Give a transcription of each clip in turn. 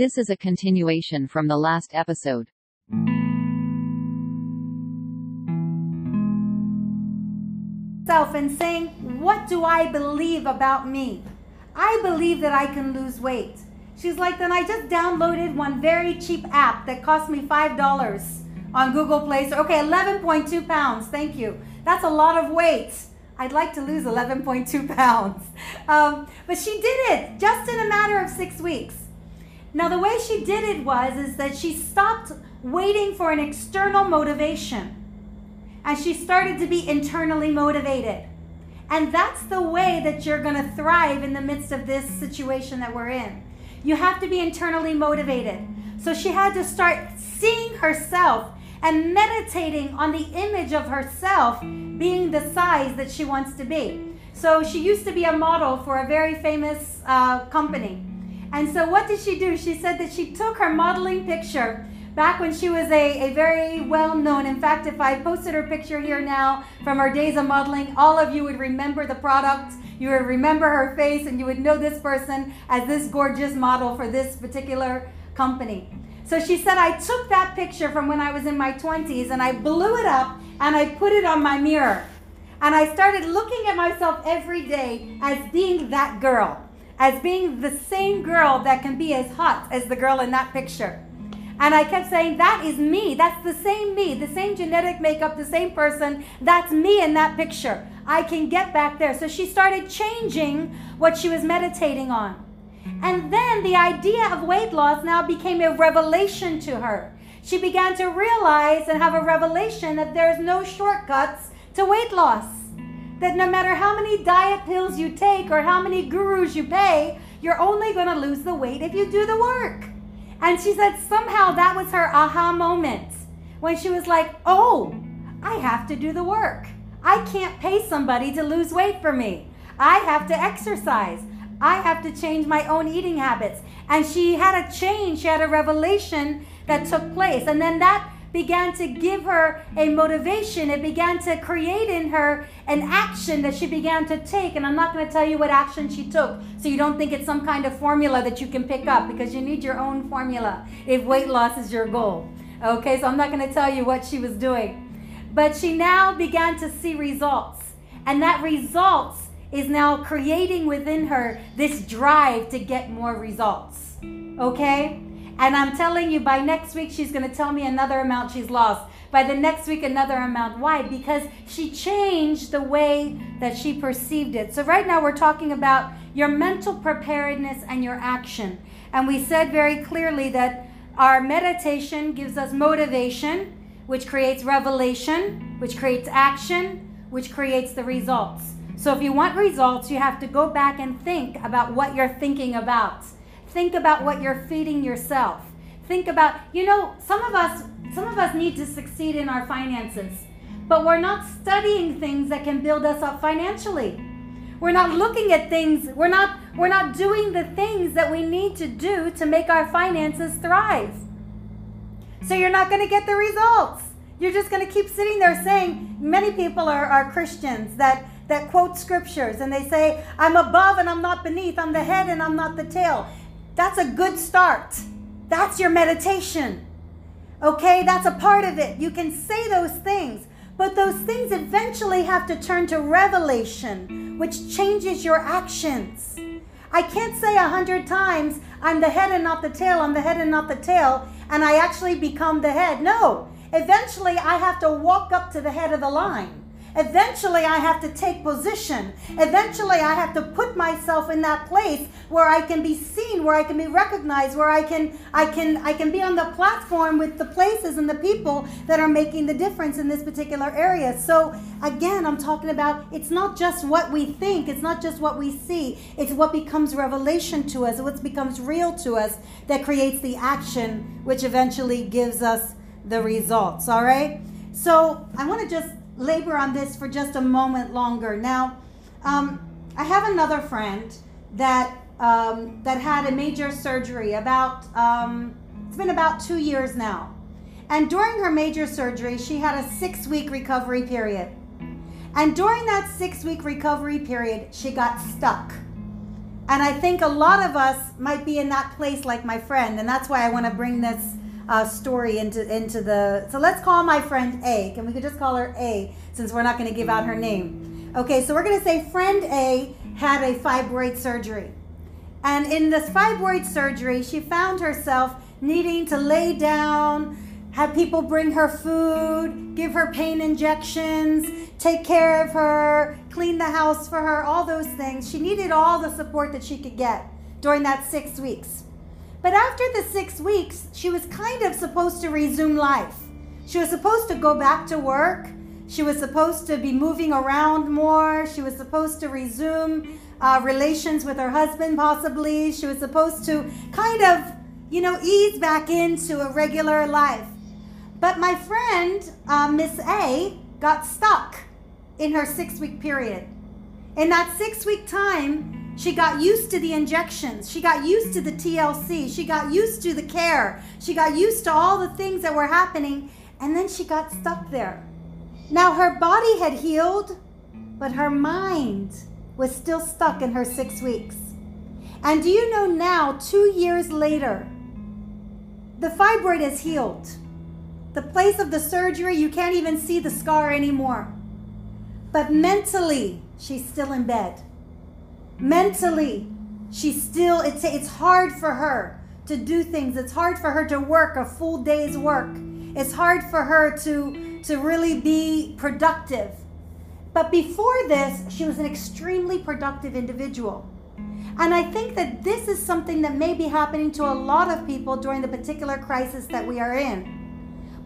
This is a continuation from the last episode. Self and saying, What do I believe about me? I believe that I can lose weight. She's like, Then I just downloaded one very cheap app that cost me $5 on Google Play Store. Okay, 11.2 pounds. Thank you. That's a lot of weight. I'd like to lose 11.2 pounds. Um, but she did it just in a matter of six weeks. Now, the way she did it was is that she stopped waiting for an external motivation and she started to be internally motivated. And that's the way that you're going to thrive in the midst of this situation that we're in. You have to be internally motivated. So she had to start seeing herself and meditating on the image of herself being the size that she wants to be. So she used to be a model for a very famous uh, company. And so what did she do? She said that she took her modeling picture back when she was a, a very well known. In fact, if I posted her picture here now from her days of modeling, all of you would remember the product. You would remember her face and you would know this person as this gorgeous model for this particular company. So she said, I took that picture from when I was in my 20s and I blew it up and I put it on my mirror. And I started looking at myself every day as being that girl, as being the same girl that can be as hot as the girl in that picture. And I kept saying, That is me. That's the same me, the same genetic makeup, the same person. That's me in that picture. I can get back there. So she started changing what she was meditating on. And then the idea of weight loss now became a revelation to her. She began to realize and have a revelation that there's no shortcuts to weight loss. That no matter how many diet pills you take or how many gurus you pay, you're only going to lose the weight if you do the work. And she said somehow that was her aha moment when she was like, oh, I have to do the work. I can't pay somebody to lose weight for me. I have to exercise. I have to change my own eating habits. And she had a change, she had a revelation that took place. And then that began to give her a motivation. It began to create in her an action that she began to take. And I'm not going to tell you what action she took so you don't think it's some kind of formula that you can pick up because you need your own formula if weight loss is your goal. Okay, so I'm not going to tell you what she was doing. But she now began to see results. And that results is now creating within her this drive to get more results. Okay? And I'm telling you, by next week, she's going to tell me another amount she's lost. By the next week, another amount. Why? Because she changed the way that she perceived it. So, right now, we're talking about your mental preparedness and your action. And we said very clearly that our meditation gives us motivation, which creates revelation, which creates action, which creates the results. So, if you want results, you have to go back and think about what you're thinking about. Think about what you're feeding yourself. Think about, you know, some of us some of us need to succeed in our finances, but we're not studying things that can build us up financially. We're not looking at things, we're not we're not doing the things that we need to do to make our finances thrive. So you're not going to get the results. You're just going to keep sitting there saying many people are, are Christians that that quote scriptures and they say, I'm above and I'm not beneath, I'm the head and I'm not the tail. That's a good start. That's your meditation. Okay, that's a part of it. You can say those things, but those things eventually have to turn to revelation, which changes your actions. I can't say a hundred times, I'm the head and not the tail, I'm the head and not the tail, and I actually become the head. No, eventually I have to walk up to the head of the line. Eventually, I have to take position. Eventually, I have to put myself in that place where I can be seen, where I can be recognized, where I can I can I can be on the platform with the places and the people that are making the difference in this particular area. So, again, I'm talking about it's not just what we think, it's not just what we see. It's what becomes revelation to us, what becomes real to us that creates the action which eventually gives us the results, all right? So, I want to just labor on this for just a moment longer. Now, um, I have another friend that um, that had a major surgery about um, it's been about two years now, and during her major surgery, she had a six-week recovery period. And during that six-week recovery period, she got stuck. And I think a lot of us might be in that place, like my friend, and that's why I want to bring this uh, story into into the. So let's call my friend A. Can we could just call her A since we're not going to give out her name. Okay, so we're going to say friend A had a fibroid surgery, and in this fibroid surgery, she found herself needing to lay down. Have people bring her food, give her pain injections, take care of her, clean the house for her, all those things. She needed all the support that she could get during that six weeks. But after the six weeks, she was kind of supposed to resume life. She was supposed to go back to work. She was supposed to be moving around more. She was supposed to resume uh, relations with her husband, possibly. She was supposed to kind of, you know, ease back into a regular life. But my friend, uh, Miss A, got stuck in her six week period. In that six week time, she got used to the injections. She got used to the TLC. She got used to the care. She got used to all the things that were happening. And then she got stuck there. Now her body had healed, but her mind was still stuck in her six weeks. And do you know now, two years later, the fibroid is healed. The place of the surgery, you can't even see the scar anymore. But mentally, she's still in bed mentally she's still it's it's hard for her to do things. It's hard for her to work a full day's work. It's hard for her to to really be productive. But before this she was an extremely productive individual. And i think that this is something that may be happening to a lot of people during the particular crisis that we are in.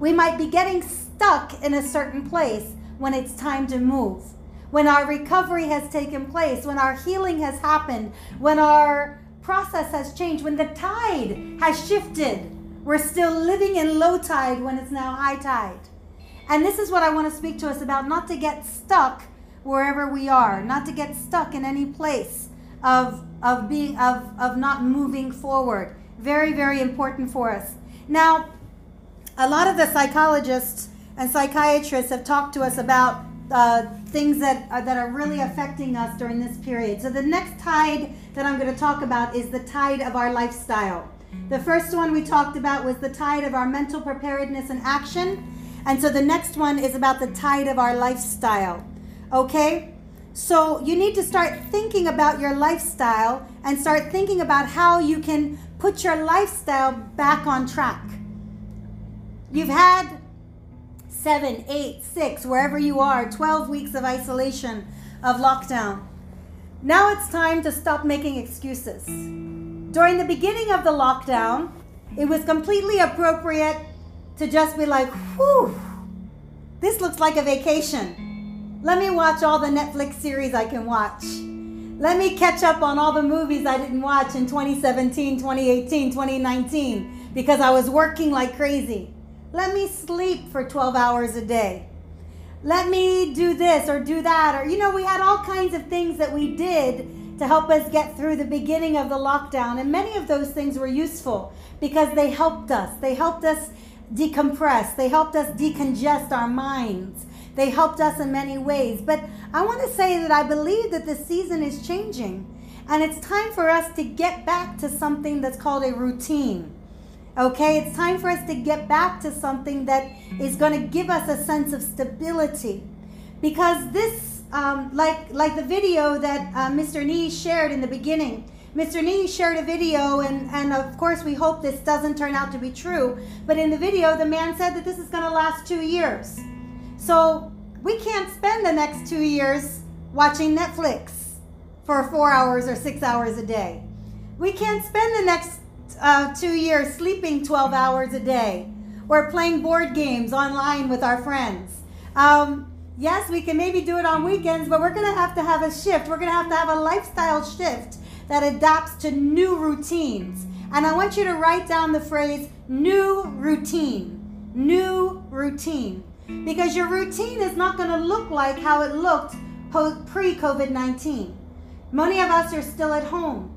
We might be getting stuck in a certain place when it's time to move when our recovery has taken place, when our healing has happened, when our process has changed, when the tide has shifted. We're still living in low tide when it's now high tide. And this is what I want to speak to us about not to get stuck wherever we are, not to get stuck in any place of, of being of, of not moving forward. Very, very important for us. Now, a lot of the psychologists and psychiatrists have talked to us about uh, things that are, that are really affecting us during this period. So the next tide that I'm going to talk about is the tide of our lifestyle. The first one we talked about was the tide of our mental preparedness and action. And so the next one is about the tide of our lifestyle. Okay? So you need to start thinking about your lifestyle and start thinking about how you can put your lifestyle back on track. You've had seven, eight, six, wherever you are, 12 weeks of isolation, of lockdown. Now it's time to stop making excuses. During the beginning of the lockdown, it was completely appropriate to just be like, whew, this looks like a vacation. Let me watch all the Netflix series I can watch. Let me catch up on all the movies I didn't watch in 2017, 2018, 2019 because I was working like crazy. Let me sleep for 12 hours a day. Let me do this or do that. Or, you know, we had all kinds of things that we did to help us get through the beginning of the lockdown. And many of those things were useful because they helped us. They helped us decompress, they helped us decongest our minds. They helped us in many ways. But I want to say that I believe that the season is changing. And it's time for us to get back to something that's called a routine. Okay, it's time for us to get back to something that is going to give us a sense of stability. Because this, um, like, like the video that uh, Mr. Nee shared in the beginning, Mr. Nee shared a video, and, and of course, we hope this doesn't turn out to be true. But in the video, the man said that this is going to last two years. So We can't spend the next two years watching Netflix for four hours or six hours a day. We can't spend the next uh, two years sleeping 12 hours a day or playing board games online with our friends. Um, yes, we can maybe do it on weekends, but we're going to have to have a shift. We're going to have to have a lifestyle shift that adapts to new routines. And I want you to write down the phrase new routine. New routine. Because your routine is not going to look like how it looked pre COVID 19. Many of us are still at home.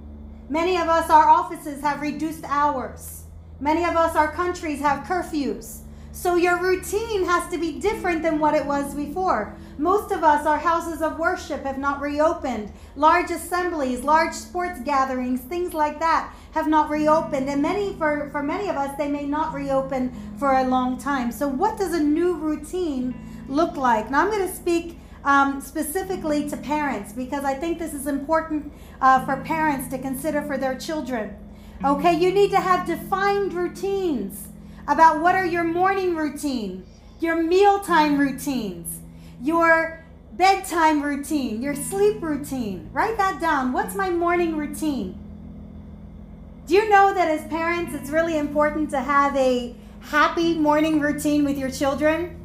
Many of us, our offices have reduced hours. Many of us, our countries have curfews. So your routine has to be different than what it was before. Most of us, our houses of worship have not reopened. Large assemblies, large sports gatherings, things like that have not reopened. And many, for, for many of us, they may not reopen for a long time. So what does a new routine look like? Now I'm going to speak um, specifically to parents because I think this is important uh, for parents to consider for their children. Okay, you need to have defined routines about what are your morning routine, your mealtime routines, your bedtime routine, your sleep routine. Write that down. What's my morning routine? Do you know that as parents, it's really important to have a happy morning routine with your children?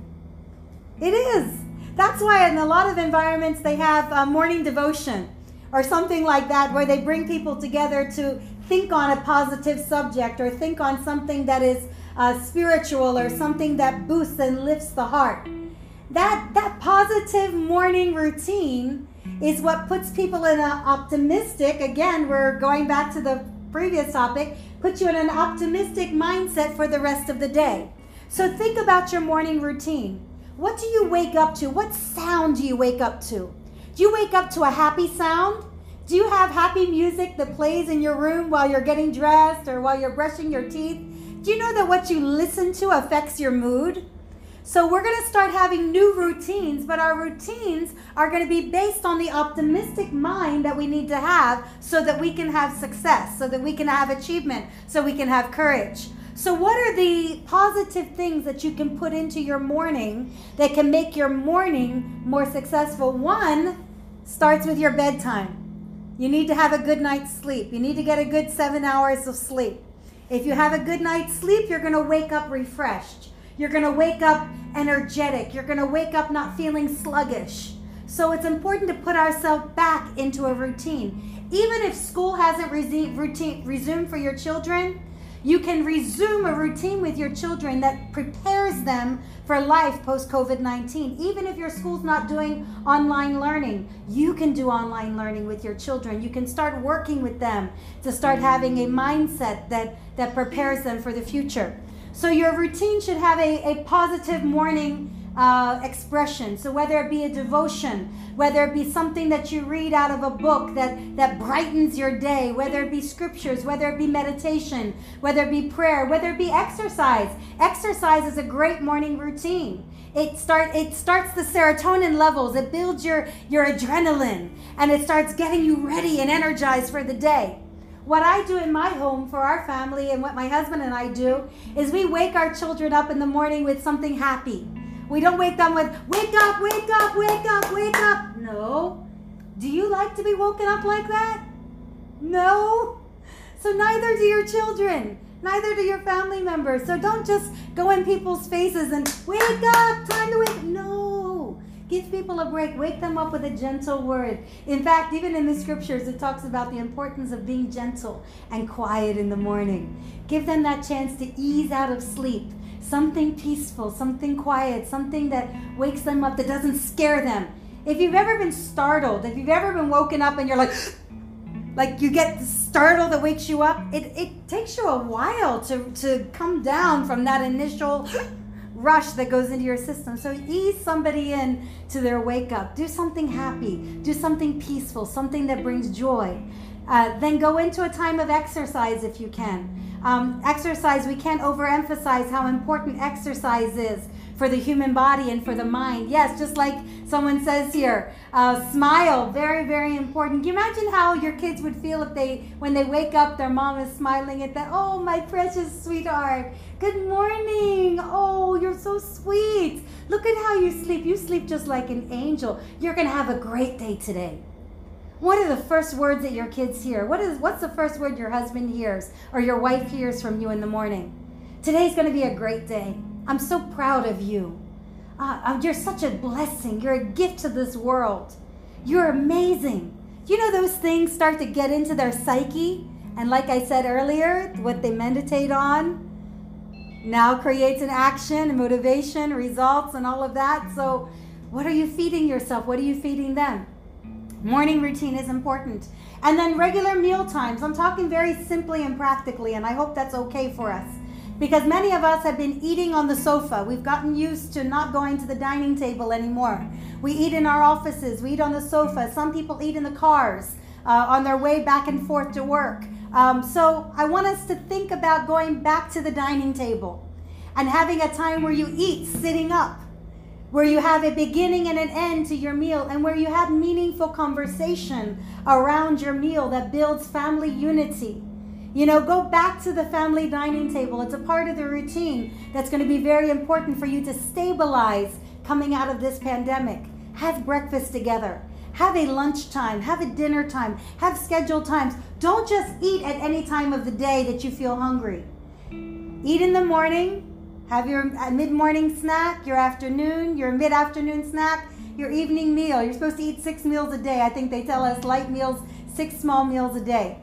It is. That's why in a lot of environments they have a morning devotion or something like that where they bring people together to think on a positive subject or think on something that is uh, spiritual or something that boosts and lifts the heart. That, that positive morning routine is what puts people in an optimistic, again, we're going back to the previous topic, puts you in an optimistic mindset for the rest of the day. So think about your morning routine. What do you wake up to? What sound do you wake up to? Do you wake up to a happy sound? Do you have happy music that plays in your room while you're getting dressed or while you're brushing your teeth? Do you know that what you listen to affects your mood? So we're going to start having new routines, but our routines are going to be based on the optimistic mind that we need to have so that we can have success, so that we can have achievement, so we can have courage. So, what are the positive things that you can put into your morning that can make your morning more successful? One starts with your bedtime. You need to have a good night's sleep. You need to get a good seven hours of sleep. If you have a good night's sleep, you're going to wake up refreshed. You're going to wake up energetic. You're going to wake up not feeling sluggish. So it's important to put ourselves back into a routine. Even if school hasn't resumed for your children, you can resume a routine with your children that prepares them for life post COVID 19. Even if your school's not doing online learning, you can do online learning with your children. You can start working with them to start having a mindset that, that prepares them for the future. So, your routine should have a, a positive morning uh, expression. So whether it be a devotion, whether it be something that you read out of a book that, that brightens your day, whether it be scriptures, whether it be meditation, whether it be prayer, whether it be exercise. Exercise is a great morning routine. It start it starts the serotonin levels, it builds your, your adrenaline, and it starts getting you ready and energized for the day. What I do in my home for our family and what my husband and I do is we wake our children up in the morning with something happy. We don't wake them with, wake up, wake up, wake up, wake up. No. Do you like to be woken up like that? No. So neither do your children. Neither do your family members. So don't just go in people's faces and wake up, time to wake. No. Give people a break. Wake them up with a gentle word. In fact, even in the scriptures, it talks about the importance of being gentle and quiet in the morning. Give them that chance to ease out of sleep something peaceful, something quiet, something that wakes them up, that doesn't scare them. If you've ever been startled, if you've ever been woken up and you're like, like you get startled that wakes you up, it, it takes you a while to, to come down from that initial rush that goes into your system. So ease somebody in to their wake up. Do something happy. Do something peaceful, something that brings joy. Uh, then go into a time of exercise if you can. Um, exercise, we can't overemphasize how important exercise is for the human body and for the mind. Yes, just like someone says here, uh, smile, very, very important. Can you imagine how your kids would feel if they, when they wake up, their mom is smiling at them? Oh, my precious sweetheart. Good morning. Oh, you're so sweet. Look at how you sleep. You sleep just like an angel. You're going to have a great day today. What are the first words that your kids hear? What is what's the first word your husband hears or your wife hears from you in the morning? Today's going to be a great day. I'm so proud of you. Uh, you're such a blessing. You're a gift to this world. You're amazing. You know, those things start to get into their psyche. And like I said earlier, what they meditate on now creates an action, motivation, results, and all of that. So, what are you feeding yourself? What are you feeding them? Morning routine is important. And then regular meal times. I'm talking very simply and practically, and I hope that's okay for us. Because many of us have been eating on the sofa. We've gotten used to not going to the dining table anymore. We eat in our offices, we eat on the sofa. Some people eat in the cars uh, on their way back and forth to work. Um, so I want us to think about going back to the dining table and having a time where you eat sitting up where you have a beginning and an end to your meal, and where you have meaningful conversation around your meal that builds family unity. You know, go back to the family dining table. It's a part of the routine that's going to be very important for you to stabilize coming out of this pandemic. Have breakfast together. Have a lunch time, have a dinner time, have scheduled times. Don't just eat at any time of the day that you feel hungry. Eat in the morning, have your uh, mid morning snack, your afternoon, your mid afternoon snack, your evening meal. You're supposed to eat six meals a day. I think they tell us light meals, six small meals a day.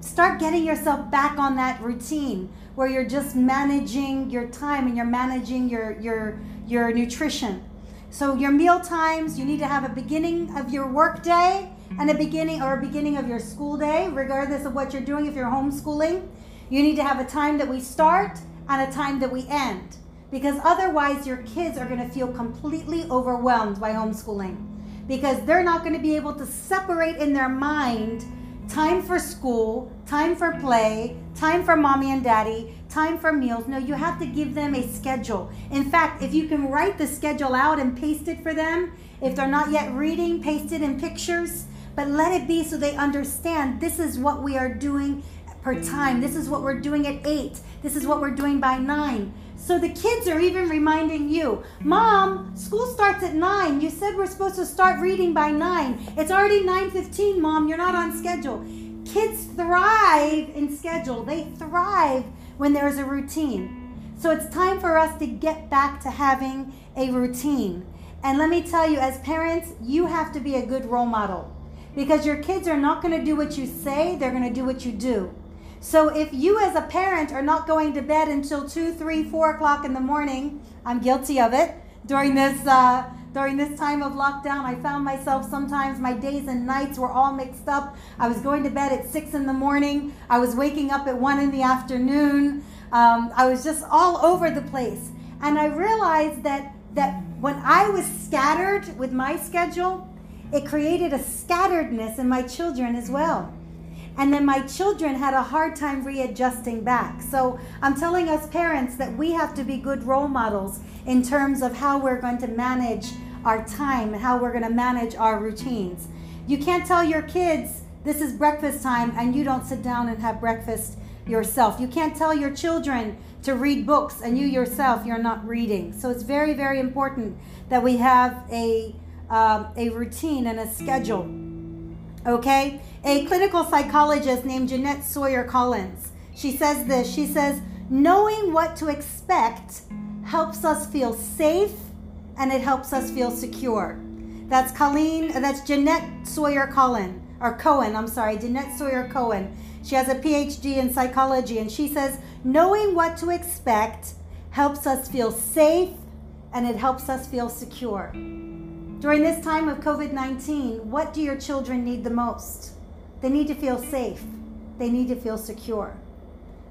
Start getting yourself back on that routine where you're just managing your time and you're managing your, your, your nutrition. So, your meal times, you need to have a beginning of your work day and a beginning or a beginning of your school day, regardless of what you're doing. If you're homeschooling, you need to have a time that we start and a time that we end. Because otherwise, your kids are going to feel completely overwhelmed by homeschooling because they're not going to be able to separate in their mind time for school, time for play, time for mommy and daddy, time for meals. No, you have to give them a schedule. In fact, if you can write the schedule out and paste it for them, if they're not yet reading, paste it in pictures, but let it be so they understand this is what we are doing per time. This is what we're doing at 8. This is what we're doing by 9. So the kids are even reminding you, Mom, school starts at 9. You said we're supposed to start reading by 9. It's already 9:15, Mom. You're not on schedule. Kids thrive in schedule. They thrive when there's a routine. So it's time for us to get back to having a routine. And let me tell you, as parents, you have to be a good role model because your kids are not going to do what you say, they're going to do what you do. So if you as a parent are not going to bed until two, three, four o'clock in the morning, I'm guilty of it during this uh, during this time of lockdown. I found myself sometimes my days and nights were all mixed up. I was going to bed at six in the morning. I was waking up at one in the afternoon. Um, I was just all over the place, and I realized that that when I was scattered with my schedule, it created a scatteredness in my children as well. And then my children had a hard time readjusting back. So I'm telling us parents that we have to be good role models in terms of how we're going to manage our time, how we're going to manage our routines. You can't tell your kids this is breakfast time and you don't sit down and have breakfast yourself. You can't tell your children to read books and you yourself you're not reading. So it's very very important that we have a um, a routine and a schedule. Okay? A clinical psychologist named Jeanette Sawyer Collins. She says this. She says, knowing what to expect helps us feel safe and it helps us feel secure. That's Colleen, uh, that's Jeanette Sawyer Cohen, or Cohen, I'm sorry, Jeanette Sawyer Cohen. She has a PhD in psychology and she says, knowing what to expect helps us feel safe and it helps us feel secure. During this time of COVID 19, what do your children need the most? They need to feel safe, they need to feel secure.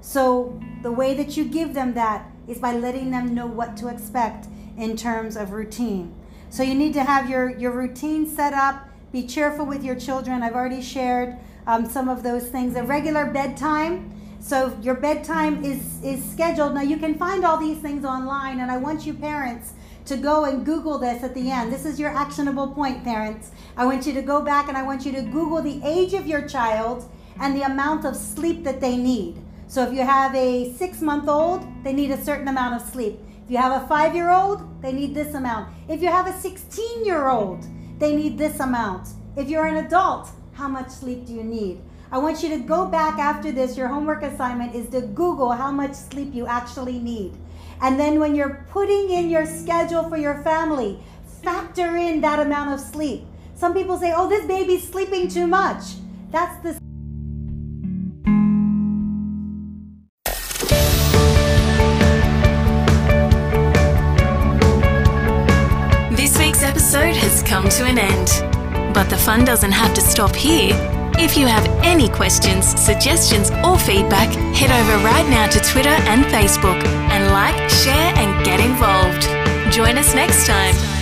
So, the way that you give them that is by letting them know what to expect in terms of routine. So, you need to have your, your routine set up. Be cheerful with your children. I've already shared um, some of those things. A regular bedtime. So your bedtime is, is scheduled. Now you can find all these things online, and I want you parents to go and Google this at the end. This is your actionable point, parents. I want you to go back and I want you to Google the age of your child and the amount of sleep that they need. So if you have a six month old, they need a certain amount of sleep. If you have a five year old, they need this amount. If you have a 16 year old, they need this amount. If you're an adult, how much sleep do you need? I want you to go back after this. Your homework assignment is to Google how much sleep you actually need. And then when you're putting in your schedule for your family, factor in that amount of sleep. Some people say, oh, this baby's sleeping too much. That's the This week's episode has come to an end. But the fun doesn't have to stop here. If you have any questions, suggestions, or feedback, head over right now to Twitter and Facebook and like, share, and get involved. Join us next time.